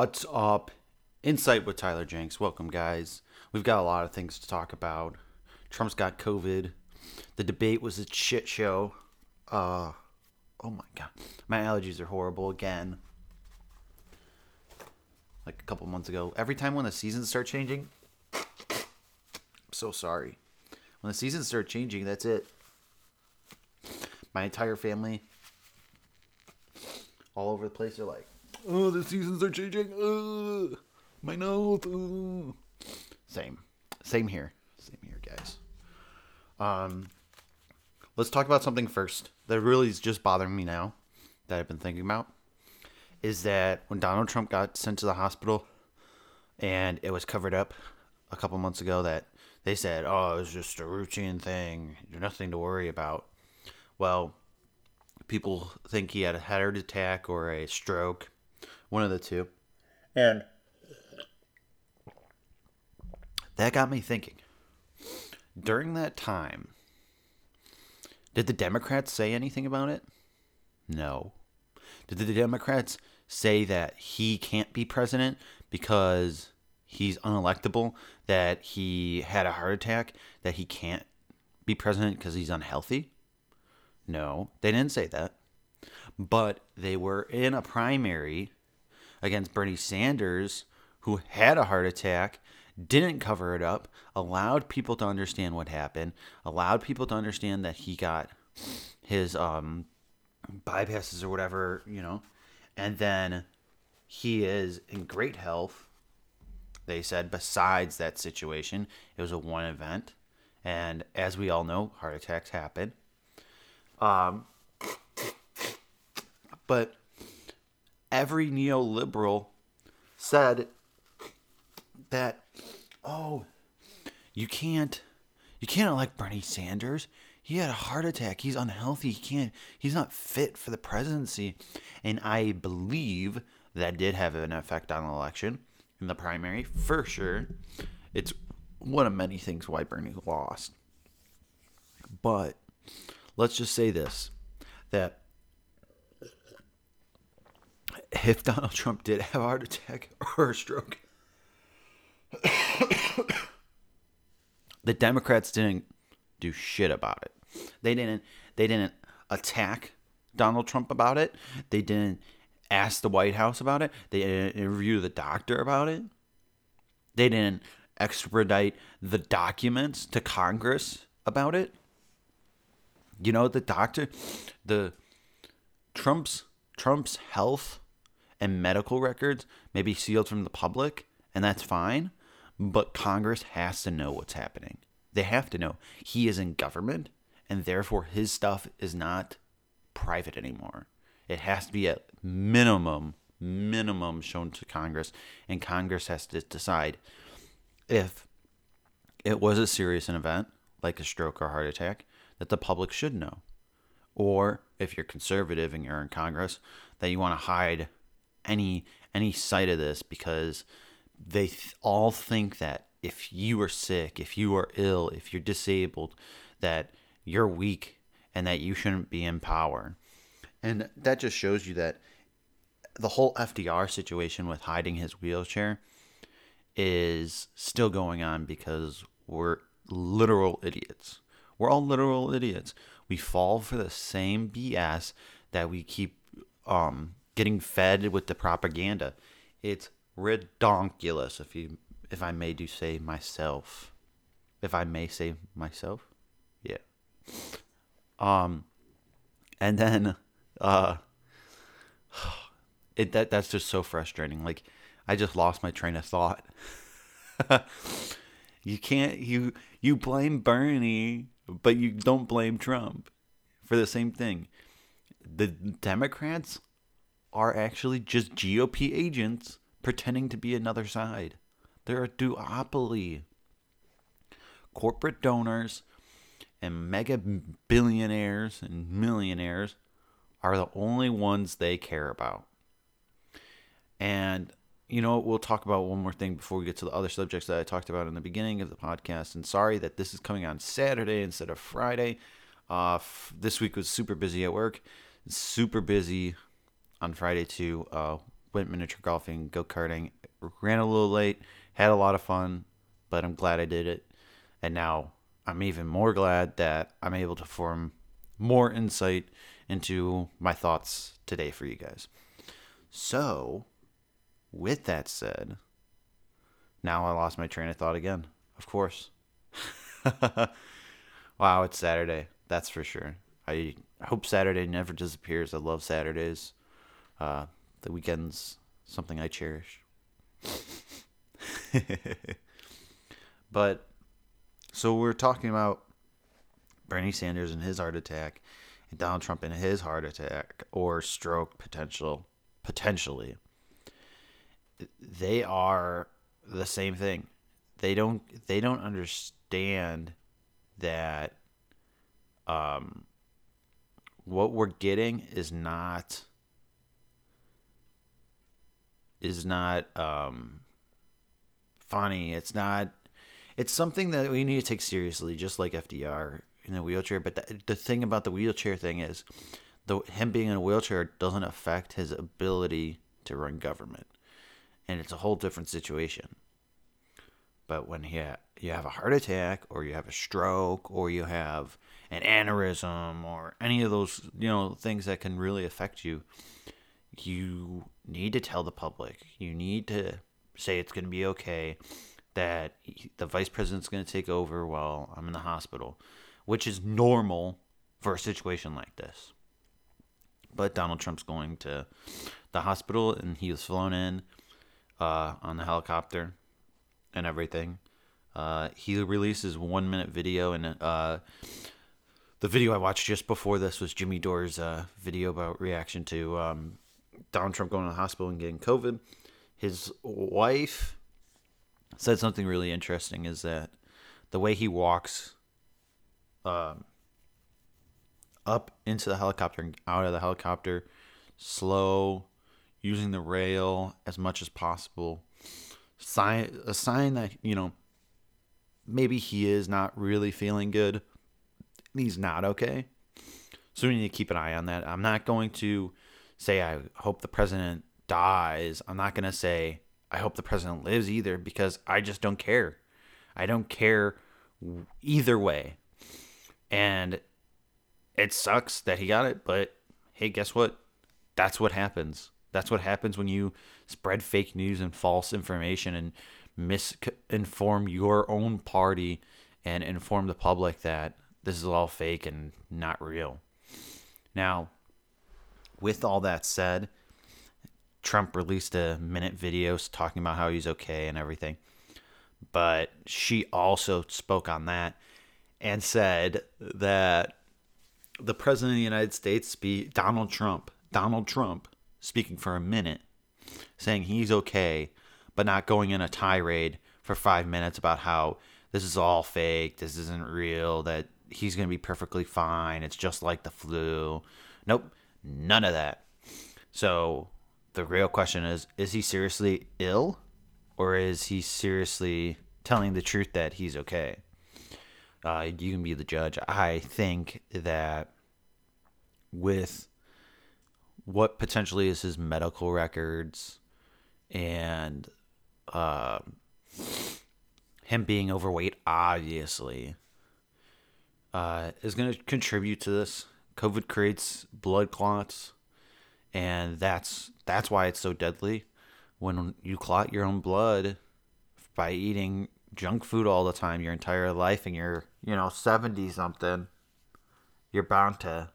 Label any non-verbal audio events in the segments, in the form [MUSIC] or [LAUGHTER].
What's up? Insight with Tyler Jenks. Welcome, guys. We've got a lot of things to talk about. Trump's got COVID. The debate was a shit show. Uh, oh my god, my allergies are horrible again. Like a couple months ago. Every time when the seasons start changing, I'm so sorry. When the seasons start changing, that's it. My entire family, all over the place, are like, "Oh, the seasons are changing. Ugh, my nose." ugh." Same, same here, same here, guys. Um, let's talk about something first that really is just bothering me now that I've been thinking about is that when Donald Trump got sent to the hospital and it was covered up a couple months ago that they said, oh, it was just a routine thing, nothing to worry about. Well, people think he had a heart attack or a stroke, one of the two. And that got me thinking. During that time, did the Democrats say anything about it? No. Did the Democrats say that he can't be president because he's unelectable, that he had a heart attack, that he can't be president because he's unhealthy? No, they didn't say that. But they were in a primary against Bernie Sanders, who had a heart attack, didn't cover it up, allowed people to understand what happened, allowed people to understand that he got his um, bypasses or whatever, you know, and then he is in great health. They said, besides that situation, it was a one event. And as we all know, heart attacks happen. Um, but every neoliberal said that, oh, you can't, you can't elect Bernie Sanders. He had a heart attack. He's unhealthy. He can't. He's not fit for the presidency. And I believe that did have an effect on the election in the primary for sure. It's one of many things why Bernie lost. But let's just say this that if Donald Trump did have a heart attack [LAUGHS] or a stroke, [COUGHS] the Democrats didn't do shit about it. They didn't they didn't attack Donald Trump about it. They didn't ask the White House about it. They didn't interview the doctor about it. They didn't expedite the documents to Congress about it. You know, the doctor, the Trump's Trump's health and medical records may be sealed from the public, and that's fine. But Congress has to know what's happening. They have to know he is in government, and therefore his stuff is not private anymore. It has to be at minimum, minimum shown to Congress, and Congress has to decide if it was a serious event, like a stroke or heart attack, that the public should know. Or if you're conservative and you're in Congress, that you want to hide any any sight of this because they th- all think that if you are sick, if you are ill, if you're disabled, that you're weak and that you shouldn't be in power. And that just shows you that the whole FDR situation with hiding his wheelchair is still going on because we're literal idiots. We're all literal idiots. We fall for the same BS that we keep um, getting fed with the propaganda. It's redonkulous, if you, if I may do say myself, if I may say myself, yeah. Um, and then, uh, [SIGHS] it that that's just so frustrating. Like, I just lost my train of thought. [LAUGHS] you can't you you blame Bernie, but you don't blame Trump for the same thing. The Democrats are actually just GOP agents pretending to be another side. They're a duopoly. Corporate donors and mega billionaires and millionaires are the only ones they care about. And you know, we'll talk about one more thing before we get to the other subjects that I talked about in the beginning of the podcast. And sorry that this is coming on Saturday instead of Friday. Uh, f- this week was super busy at work, super busy on Friday too. Uh, went miniature golfing, go karting. Ran a little late, had a lot of fun, but I'm glad I did it. And now I'm even more glad that I'm able to form more insight into my thoughts today for you guys. So, with that said, now I lost my train of thought again. Of course. [LAUGHS] wow, it's Saturday. That's for sure. I hope Saturday never disappears. I love Saturdays. Uh, the weekend's something I cherish. [LAUGHS] but so we're talking about Bernie Sanders and his heart attack, and Donald Trump and his heart attack or stroke potential potentially. They are the same thing. They don't they don't understand that um what we're getting is not is not um funny. It's not it's something that we need to take seriously just like FDR in a wheelchair, but the, the thing about the wheelchair thing is the him being in a wheelchair doesn't affect his ability to run government. And it's a whole different situation. But when you you have a heart attack or you have a stroke or you have an aneurysm or any of those, you know, things that can really affect you, you need to tell the public. You need to say it's going to be okay that the vice president's going to take over while I'm in the hospital, which is normal for a situation like this. But Donald Trump's going to the hospital and he was flown in uh, on the helicopter and everything. Uh, he releases one minute video, and uh, the video I watched just before this was Jimmy Dore's uh, video about reaction to um, Donald Trump going to the hospital and getting COVID. His wife said something really interesting: is that the way he walks um, up into the helicopter and out of the helicopter, slow, using the rail as much as possible. Sign a sign that you know maybe he is not really feeling good. He's not okay. So we need to keep an eye on that. I'm not going to say i hope the president dies i'm not going to say i hope the president lives either because i just don't care. I don't care either way. And it sucks that he got it but hey guess what? That's what happens. That's what happens when you spread fake news and false information and misinform your own party and inform the public that this is all fake and not real. Now, with all that said, Trump released a minute video talking about how he's okay and everything. But she also spoke on that and said that the president of the United States, Donald Trump, Donald Trump speaking for a minute, saying he's okay, but not going in a tirade for five minutes about how this is all fake, this isn't real, that he's going to be perfectly fine, it's just like the flu. Nope, none of that. So the real question is is he seriously ill or is he seriously telling the truth that he's okay? Uh, you can be the judge. I think that with what potentially is his medical records and uh, him being overweight, obviously, uh, is going to contribute to this. COVID creates blood clots, and that's that's why it's so deadly. When you clot your own blood by eating junk food all the time your entire life, and you're you know seventy something, you're bound to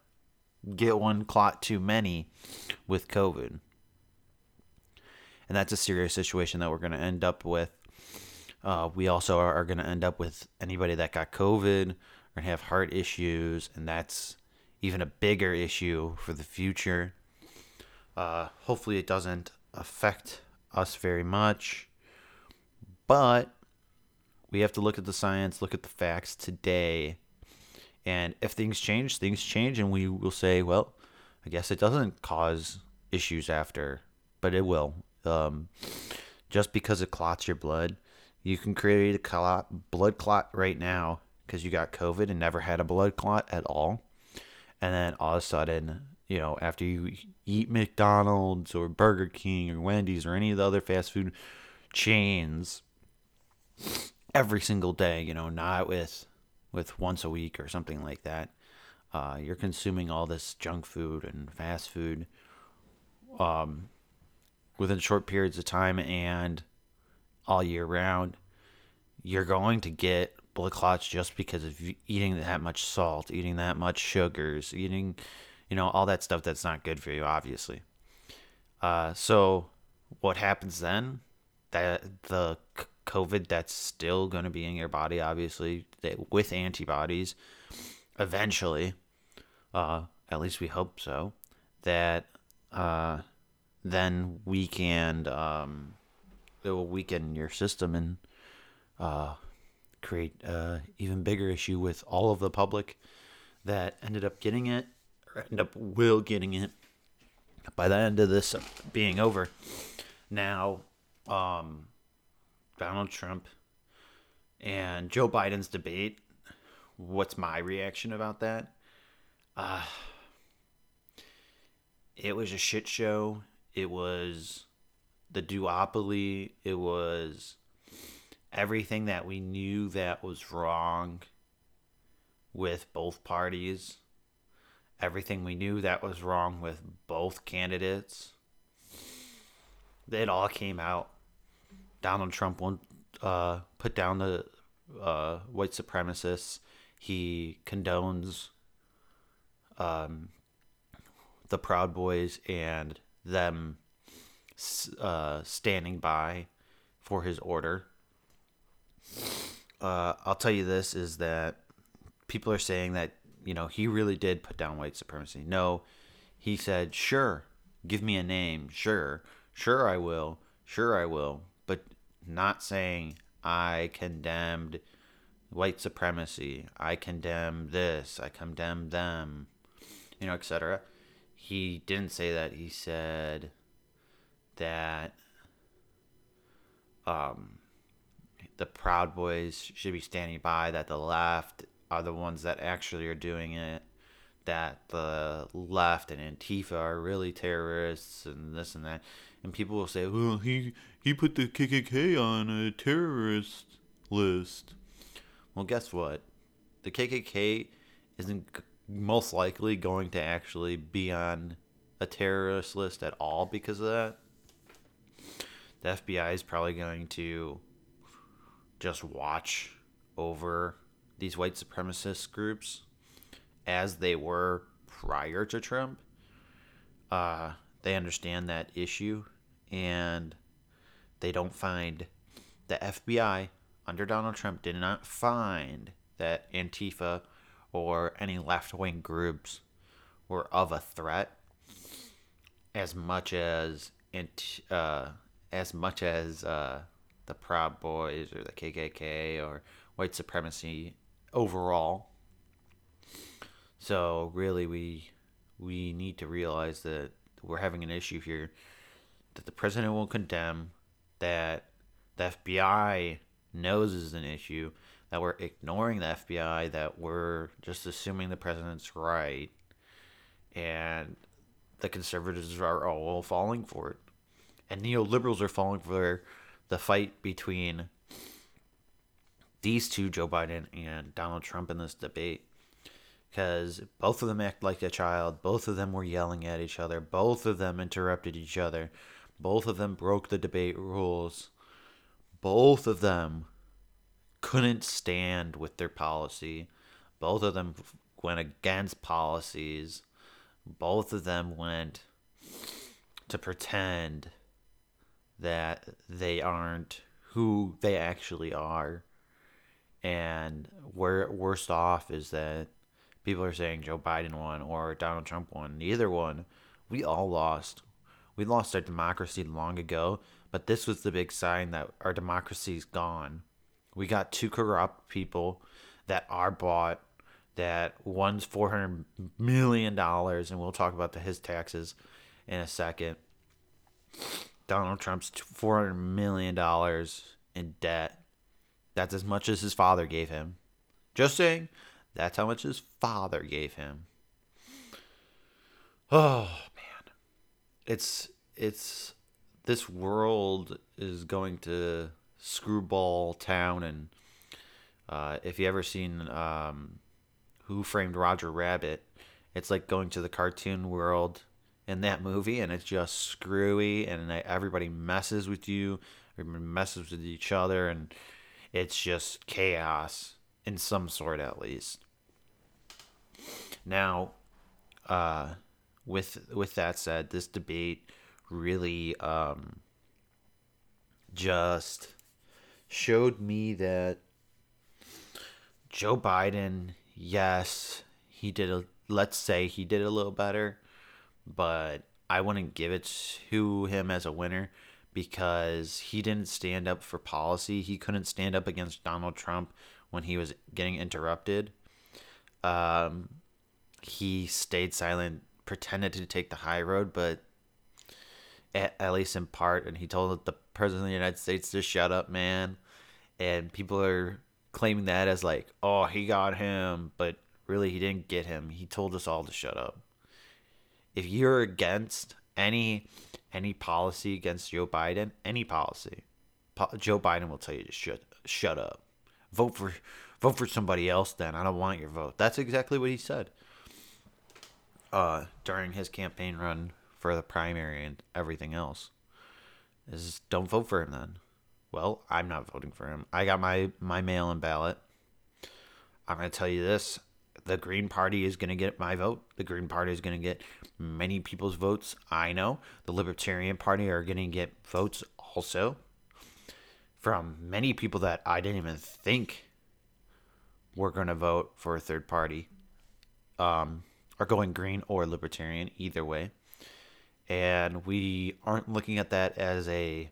get one clot too many with COVID. And that's a serious situation that we're going to end up with. Uh, we also are, are going to end up with anybody that got COVID or have heart issues, and that's even a bigger issue for the future. Uh, hopefully, it doesn't affect us very much, but we have to look at the science, look at the facts today, and if things change, things change, and we will say, well, I guess it doesn't cause issues after, but it will. Um, just because it clots your blood, you can create a clot, blood clot right now because you got COVID and never had a blood clot at all. And then all of a sudden, you know, after you eat McDonald's or Burger King or Wendy's or any of the other fast food chains every single day, you know, not with with once a week or something like that. Uh, you're consuming all this junk food and fast food um, within short periods of time and all year round. You're going to get blood clots just because of eating that much salt, eating that much sugars, eating, you know, all that stuff that's not good for you, obviously. Uh, so, what happens then? That the COVID that's still going to be in your body, obviously, with antibodies, eventually, uh, at least we hope so, that uh, then we can, um, it will weaken your system and uh, create even bigger issue with all of the public that ended up getting it or end up will getting it by the end of this being over. Now, um, Donald Trump and Joe Biden's debate. What's my reaction about that? Uh, it was a shit show. It was the duopoly. It was everything that we knew that was wrong with both parties. Everything we knew that was wrong with both candidates. It all came out Donald Trump won't uh, put down the uh, white supremacists. He condones um, the Proud Boys and them uh, standing by for his order. Uh, I'll tell you this is that people are saying that you know he really did put down white supremacy. No, he said, "Sure, give me a name. Sure, sure I will. Sure I will." But not saying I condemned white supremacy, I condemn this, I condemn them, you know, etc. He didn't say that. He said that um, the Proud Boys should be standing by, that the left are the ones that actually are doing it, that the left and Antifa are really terrorists and this and that. And people will say, well, he he put the KKK on a terrorist list. Well, guess what? The KKK isn't most likely going to actually be on a terrorist list at all because of that. The FBI is probably going to just watch over these white supremacist groups as they were prior to Trump. Uh, they understand that issue and they don't find the FBI under Donald Trump did not find that Antifa or any left wing groups were of a threat as much as uh, as much as uh, the Proud Boys or the KKK or white supremacy overall. So really, we we need to realize that we're having an issue here that the president will condemn that the FBI knows is an issue, that we're ignoring the FBI, that we're just assuming the president's right, and the conservatives are all falling for it. And neoliberals are falling for the fight between these two, Joe Biden and Donald Trump, in this debate. Because both of them act like a child, both of them were yelling at each other, both of them interrupted each other, both of them broke the debate rules. Both of them couldn't stand with their policy. Both of them went against policies. Both of them went to pretend that they aren't who they actually are. And where worst off is that people are saying Joe Biden won or Donald Trump won. Neither one. We all lost. We lost our democracy long ago, but this was the big sign that our democracy's gone. We got two corrupt people that are bought. That one's four hundred million dollars, and we'll talk about the, his taxes in a second. Donald Trump's four hundred million dollars in debt. That's as much as his father gave him. Just saying, that's how much his father gave him. [SIGHS] Oh man, it's it's this world is going to screwball town, and uh, if you ever seen um, Who Framed Roger Rabbit, it's like going to the cartoon world in that movie, and it's just screwy, and everybody messes with you, everybody messes with each other, and it's just chaos in some sort at least. Now, uh, with with that said, this debate really um, just showed me that Joe Biden, yes, he did a let's say he did a little better, but I wouldn't give it to him as a winner because he didn't stand up for policy. He couldn't stand up against Donald Trump when he was getting interrupted. Um, he stayed silent, pretended to take the high road, but at, at least in part, and he told the president of the United States to shut up, man. And people are claiming that as like, oh, he got him, but really he didn't get him. He told us all to shut up. If you're against any any policy against Joe Biden, any policy, Joe Biden will tell you to shut shut up. Vote for vote for somebody else then. I don't want your vote. That's exactly what he said. Uh, during his campaign run for the primary and everything else. Is don't vote for him then. Well, I'm not voting for him. I got my my mail-in ballot. I'm going to tell you this, the Green Party is going to get my vote. The Green Party is going to get many people's votes. I know. The Libertarian Party are going to get votes also from many people that I didn't even think were going to vote for a third party. Um, are going green or libertarian, either way. And we aren't looking at that as a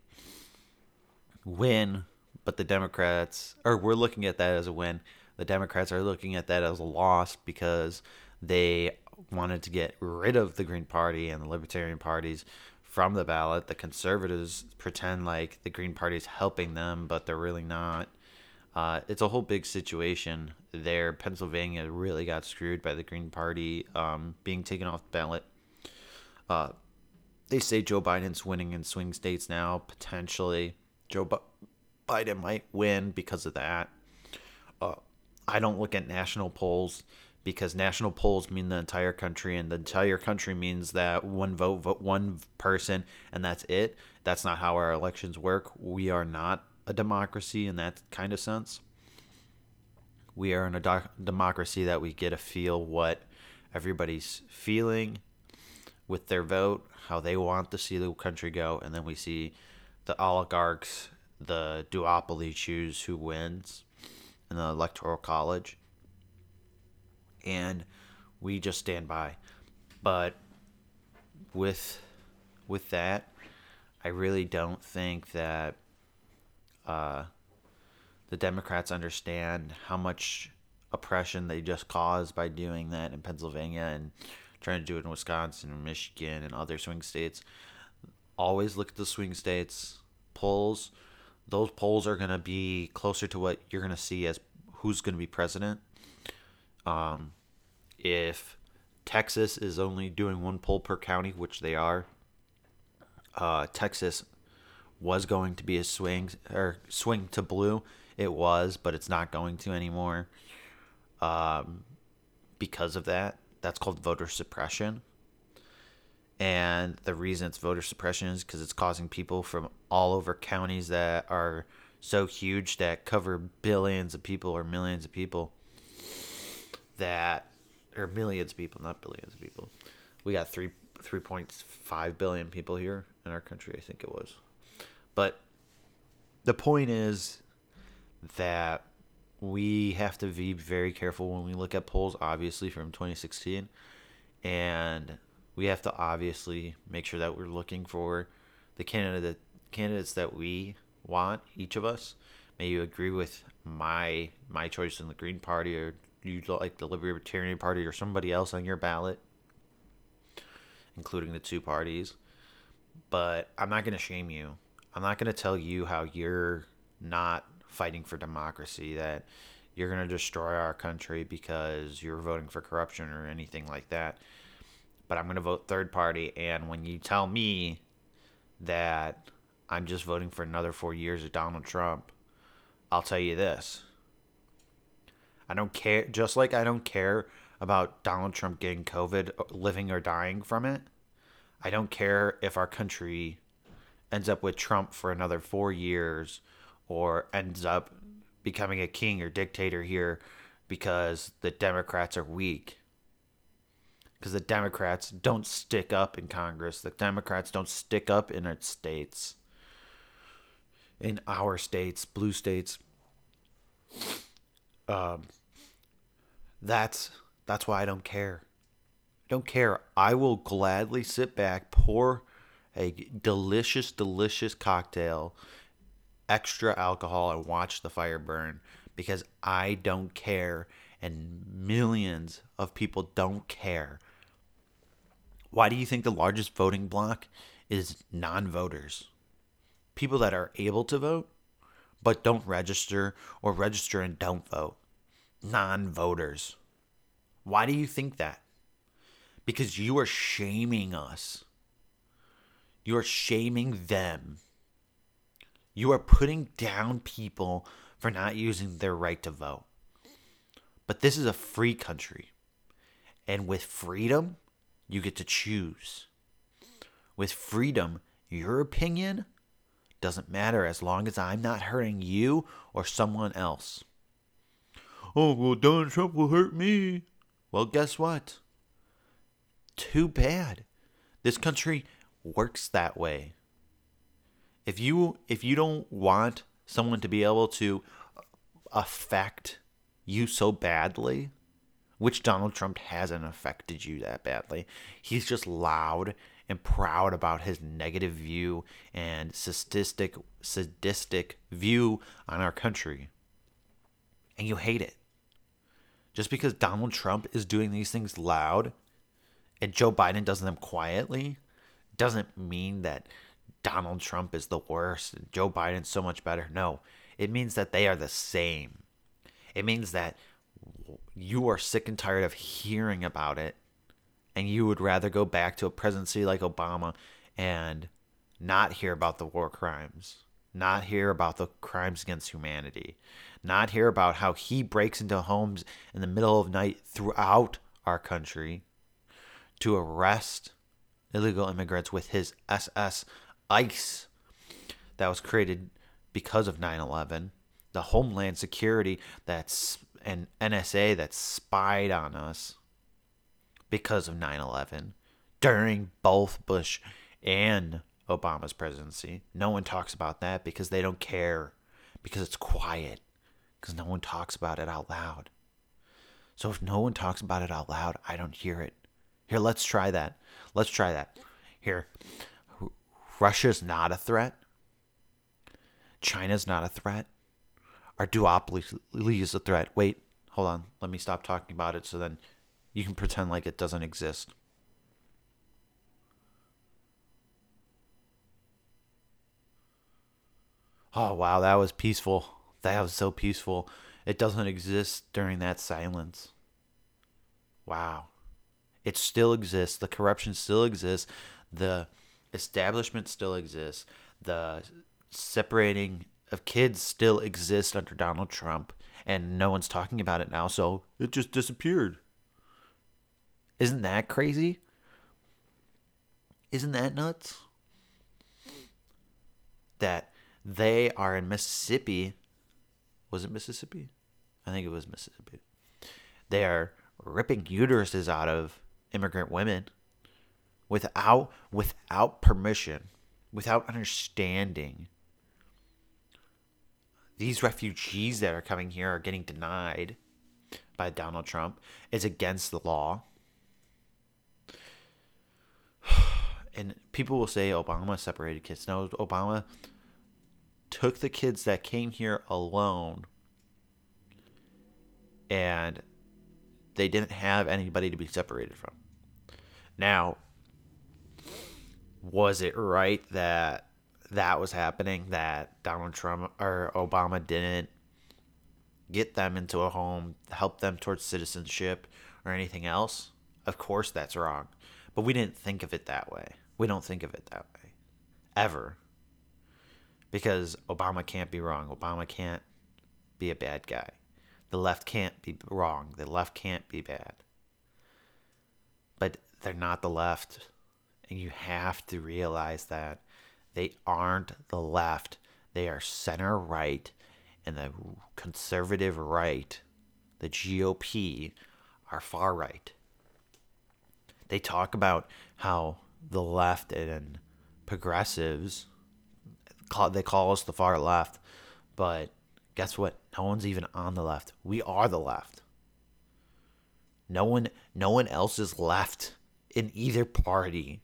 win, but the Democrats, or we're looking at that as a win the Democrats are looking at that as a loss because they wanted to get rid of the Green Party and the Libertarian parties from the ballot. The conservatives pretend like the Green Party is helping them, but they're really not. Uh, it's a whole big situation there. Pennsylvania really got screwed by the Green Party um, being taken off the ballot. Uh, they say Joe Biden's winning in swing states now. Potentially, Joe B- Biden might win because of that. Uh, I don't look at national polls because national polls mean the entire country, and the entire country means that one vote, vote one person, and that's it. That's not how our elections work. We are not a democracy in that kind of sense. We are in a doc- democracy that we get to feel what everybody's feeling with their vote, how they want to see the country go, and then we see the oligarchs, the duopoly choose who wins in the electoral college. And we just stand by. But with with that i really don't think that uh, the democrats understand how much oppression they just caused by doing that in pennsylvania and trying to do it in wisconsin and michigan and other swing states. Always look at the swing states polls those polls are going to be closer to what you're going to see as who's going to be president. Um, if Texas is only doing one poll per county, which they are, uh, Texas was going to be a swing or swing to blue. It was, but it's not going to anymore. Um, because of that, that's called voter suppression. And the reason it's voter suppression is because it's causing people from all over counties that are so huge that cover billions of people or millions of people that or millions of people, not billions of people. We got three three point five billion people here in our country, I think it was. But the point is that we have to be very careful when we look at polls, obviously from 2016, and we have to obviously make sure that we're looking for the candidate candidates that we want each of us. May you agree with my my choice in the Green Party, or you like the Libertarian Party, or somebody else on your ballot, including the two parties. But I'm not going to shame you. I'm not going to tell you how you're not fighting for democracy, that you're going to destroy our country because you're voting for corruption or anything like that. But I'm going to vote third party. And when you tell me that I'm just voting for another four years of Donald Trump, I'll tell you this. I don't care, just like I don't care about Donald Trump getting COVID, living or dying from it. I don't care if our country ends up with Trump for another four years or ends up becoming a king or dictator here because the Democrats are weak. Because the Democrats don't stick up in Congress. The Democrats don't stick up in its states. In our states, blue states. Um, that's that's why I don't care. I don't care. I will gladly sit back, pour a delicious, delicious cocktail, extra alcohol, and watch the fire burn because I don't care, and millions of people don't care. Why do you think the largest voting bloc is non voters? People that are able to vote but don't register or register and don't vote. Non voters. Why do you think that? Because you are shaming us. You are shaming them. You are putting down people for not using their right to vote. But this is a free country. And with freedom, you get to choose. With freedom, your opinion doesn't matter as long as I'm not hurting you or someone else. Oh, well, Donald Trump will hurt me. Well, guess what? Too bad. This country works that way. If you if you don't want someone to be able to uh, affect you so badly, which Donald Trump hasn't affected you that badly. He's just loud and proud about his negative view and sadistic sadistic view on our country. And you hate it. Just because Donald Trump is doing these things loud and Joe Biden does them quietly doesn't mean that Donald Trump is the worst and Joe Biden's so much better. No, it means that they are the same. It means that you are sick and tired of hearing about it and you would rather go back to a presidency like Obama and not hear about the war crimes, not hear about the crimes against humanity, not hear about how he breaks into homes in the middle of night throughout our country to arrest illegal immigrants with his SS ICE that was created because of 9/11, the Homeland Security that's and NSA that spied on us because of 9/11 during both Bush and Obama's presidency. No one talks about that because they don't care because it's quiet because no one talks about it out loud. So if no one talks about it out loud, I don't hear it. Here, let's try that. Let's try that. Here. Russia's not a threat. China's not a threat. Our duopoly is a threat. Wait, hold on. Let me stop talking about it so then you can pretend like it doesn't exist. Oh, wow, that was peaceful. That was so peaceful. It doesn't exist during that silence. Wow. It still exists. The corruption still exists. The establishment still exists. The separating of kids still exist under Donald Trump, and no one's talking about it now, so it just disappeared. Isn't that crazy? Isn't that nuts? That they are in Mississippi. Was it Mississippi? I think it was Mississippi. They are ripping uteruses out of immigrant women without without permission, without understanding. These refugees that are coming here are getting denied by Donald Trump. It's against the law. [SIGHS] And people will say Obama separated kids. No, Obama took the kids that came here alone and they didn't have anybody to be separated from. Now, was it right that that was happening that Donald Trump or Obama didn't get them into a home, help them towards citizenship or anything else? Of course that's wrong. But we didn't think of it that way. We don't think of it that way. Ever. Because Obama can't be wrong. Obama can't be a bad guy. The left can't be wrong. The left can't be bad. But they're not the left. And you have to realize that they aren't the left. They are center right and the conservative right, the GOP, are far right. They talk about how the left and progressives they call us the far left, but guess what? No one's even on the left. We are the left. No one no one else is left in either party.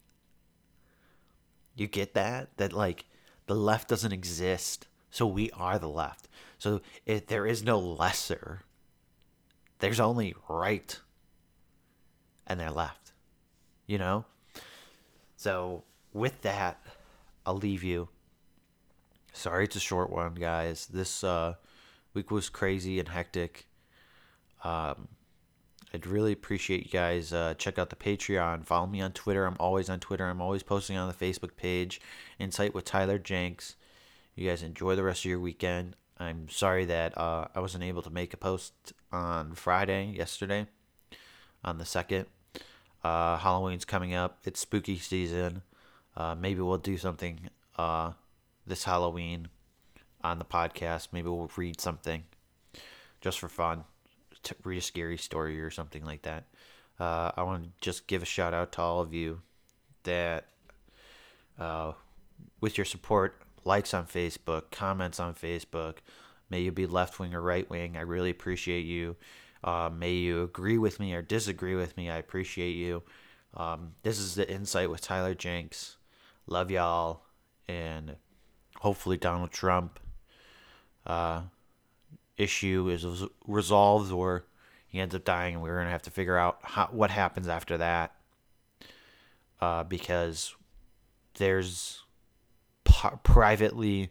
You get that? That like the left doesn't exist. So we are the left. So if there is no lesser. There's only right and they're left. You know? So with that, I'll leave you. Sorry it's a short one, guys. This uh, week was crazy and hectic. Um, I'd really appreciate you guys uh, check out the Patreon. Follow me on Twitter. I'm always on Twitter. I'm always posting on the Facebook page. Insight with Tyler Jenks. You guys enjoy the rest of your weekend. I'm sorry that uh, I wasn't able to make a post on Friday, yesterday, on the 2nd. Uh, Halloween's coming up. It's spooky season. Uh, maybe we'll do something uh, this Halloween on the podcast. Maybe we'll read something just for fun. To read a scary story or something like that. Uh, I want to just give a shout out to all of you that, uh, with your support, likes on Facebook, comments on Facebook. May you be left wing or right wing. I really appreciate you. Uh, may you agree with me or disagree with me. I appreciate you. Um, this is the insight with Tyler Jenks. Love y'all, and hopefully Donald Trump uh, issue is resolved or he ends up dying, and we're gonna have to figure out how, what happens after that. Uh, because there's privately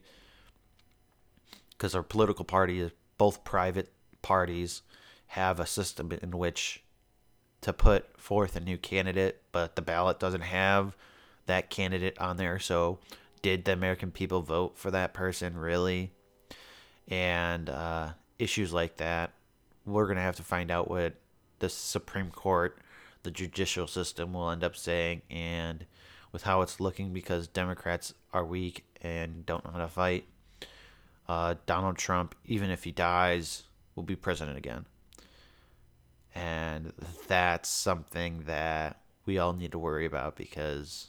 because our political party is both private parties have a system in which to put forth a new candidate, but the ballot doesn't have that candidate on there. So, did the American people vote for that person really? And uh, issues like that, we're going to have to find out what the Supreme Court, the judicial system will end up saying. And with how it's looking because Democrats are weak and don't know how to fight. Uh, Donald Trump, even if he dies, will be president again. And that's something that we all need to worry about because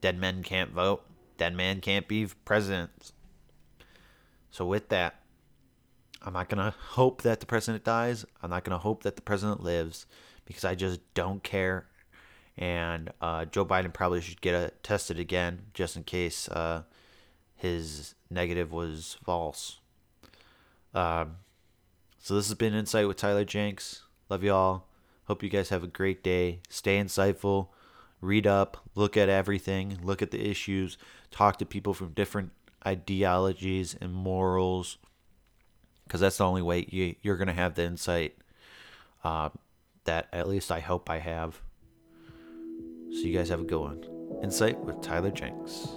dead men can't vote, dead man can't be president. So, with that, I'm not going to hope that the president dies. I'm not going to hope that the president lives because I just don't care and uh, Joe Biden probably should get a, tested again just in case uh, his negative was false. Um, so this has been Insight with Tyler Jenks. Love y'all. Hope you guys have a great day. Stay insightful. Read up. Look at everything. Look at the issues. Talk to people from different ideologies and morals. Because that's the only way you, you're going to have the insight uh, that at least I hope I have. So you guys have a good one. Insight with Tyler Jenks.